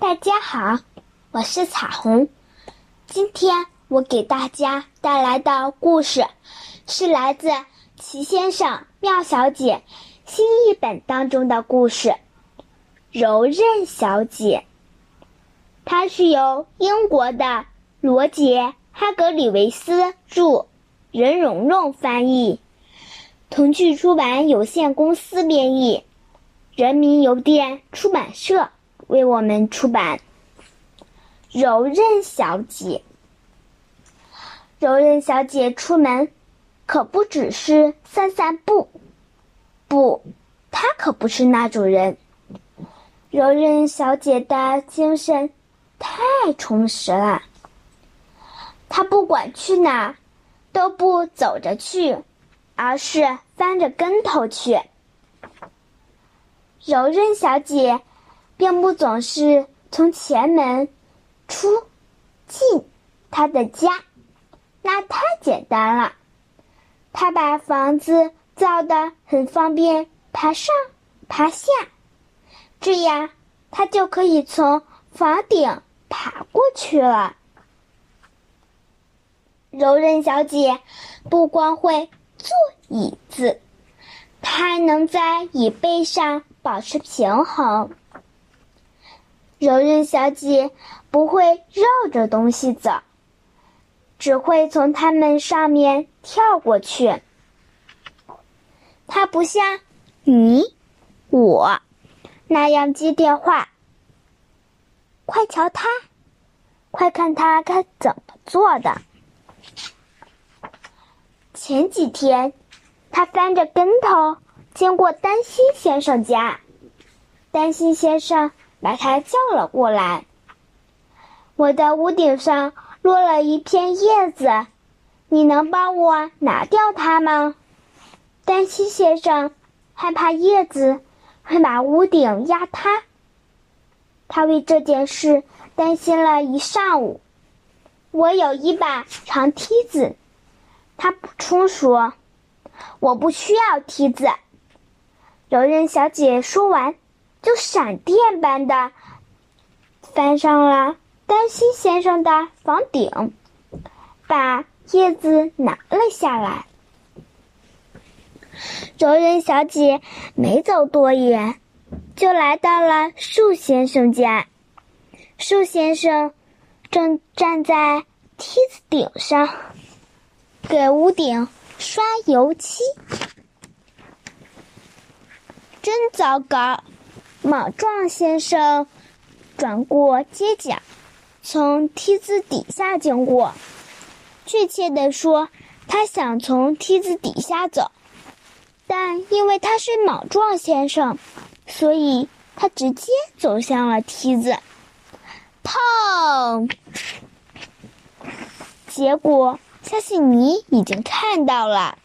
大家好，我是彩虹。今天我给大家带来的故事是来自《奇先生妙小姐》新译本当中的故事《柔韧小姐》。它是由英国的罗杰·哈格里维斯著，任蓉蓉翻译，童趣出版有限公司编译，人民邮电出版社为我们出版。柔韧小姐，柔韧小姐出门可不只是散散步，不，她可不是那种人。柔韧小姐的精神。太充实了。他不管去哪，都不走着去，而是翻着跟头去。柔韧小姐并不总是从前门出进他的家，那太简单了。他把房子造的很方便，爬上爬下，这样他就可以从房顶。爬过去了。柔韧小姐不光会坐椅子，她还能在椅背上保持平衡。柔韧小姐不会绕着东西走，只会从它们上面跳过去。她不像你、我那样接电话。快瞧他，快看他该怎么做的。前几天，他翻着跟头经过丹心先生家，丹心先生把他叫了过来。我的屋顶上落了一片叶子，你能帮我拿掉它吗？丹西先生害怕叶子会把屋顶压塌。他为这件事担心了一上午。我有一把长梯子，他补充说：“我不需要梯子。”柔韧小姐说完，就闪电般的翻上了丹心先生的房顶，把叶子拿了下来。柔韧小姐没走多远。就来到了树先生家，树先生正站在梯子顶上，给屋顶刷油漆。真糟糕！莽撞先生转过街角，从梯子底下经过。确切的说，他想从梯子底下走，但因为他是莽撞先生。所以他直接走向了梯子，砰！结果相信你已经看到了。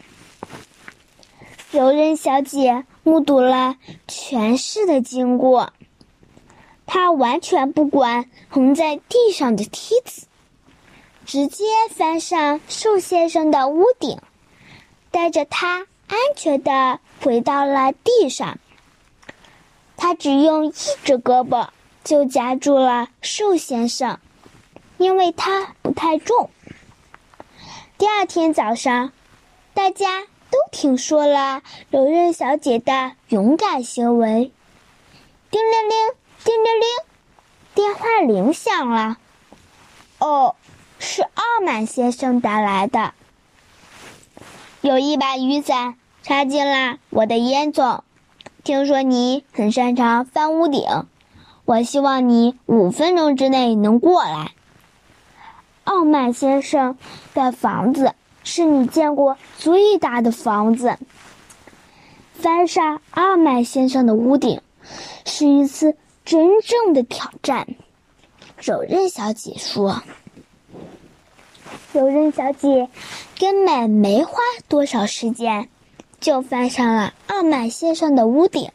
柔韧小姐目睹了全市的经过，他完全不管横在地上的梯子，直接翻上瘦先生的屋顶，带着他安全的回到了地上。他只用一只胳膊就夹住了瘦先生，因为他不太重。第二天早上，大家都听说了柔韧小姐的勇敢行为。叮铃铃，叮铃铃，电话铃响了。哦，是傲慢先生打来的。有一把雨伞插进了我的烟囱。听说你很擅长翻屋顶，我希望你五分钟之内能过来。傲慢先生的房子是你见过最大的房子。翻上傲慢先生的屋顶是一次真正的挑战。柔韧小姐说：“柔韧小姐根本没花多少时间。”就翻上了傲慢先生的屋顶，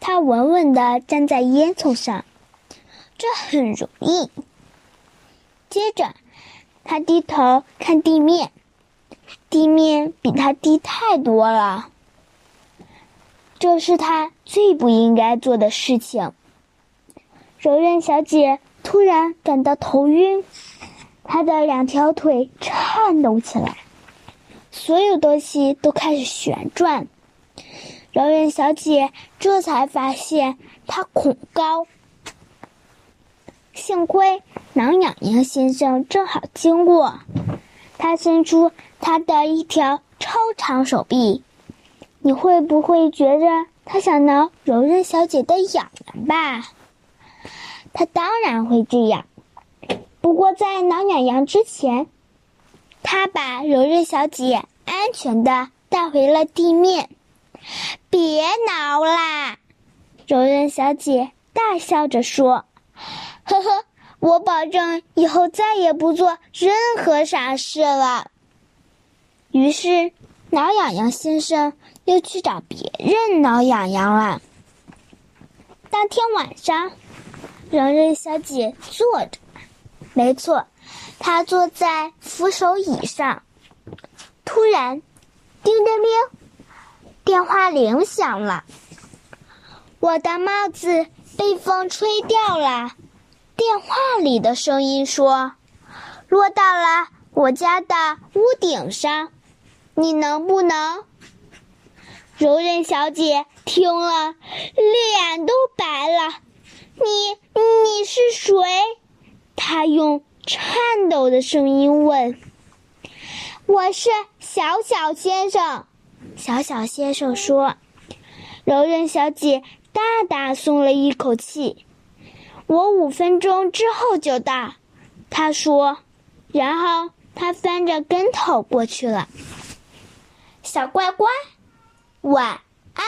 她稳稳地站在烟囱上，这很容易。接着，他低头看地面，地面比他低太多了。这是他最不应该做的事情。柔韧小姐突然感到头晕，她的两条腿颤抖起来，所有东西都开始旋转。柔韧小姐这才发现她恐高。幸亏挠痒痒先生正好经过，他伸出他的一条超长手臂。你会不会觉着他想挠柔韧小姐的痒痒吧？他当然会这样。不过在挠痒痒之前，他把柔韧小姐安全的带回了地面。别挠啦！柔韧小姐大笑着说。呵呵，我保证以后再也不做任何傻事了。于是，挠痒痒先生又去找别人挠痒痒了。当天晚上，柔韧小姐坐着，没错，她坐在扶手椅上。突然，叮铃铃，电话铃响了。我的帽子被风吹掉了。电话里的声音说：“落到了我家的屋顶上，你能不能？”柔韧小姐听了，脸都白了。“你你是谁？”她用颤抖的声音问。“我是小小先生。”小小先生说。柔韧小姐大大松了一口气。我五分钟之后就到，他说，然后他翻着跟头过去了。小乖乖，晚安。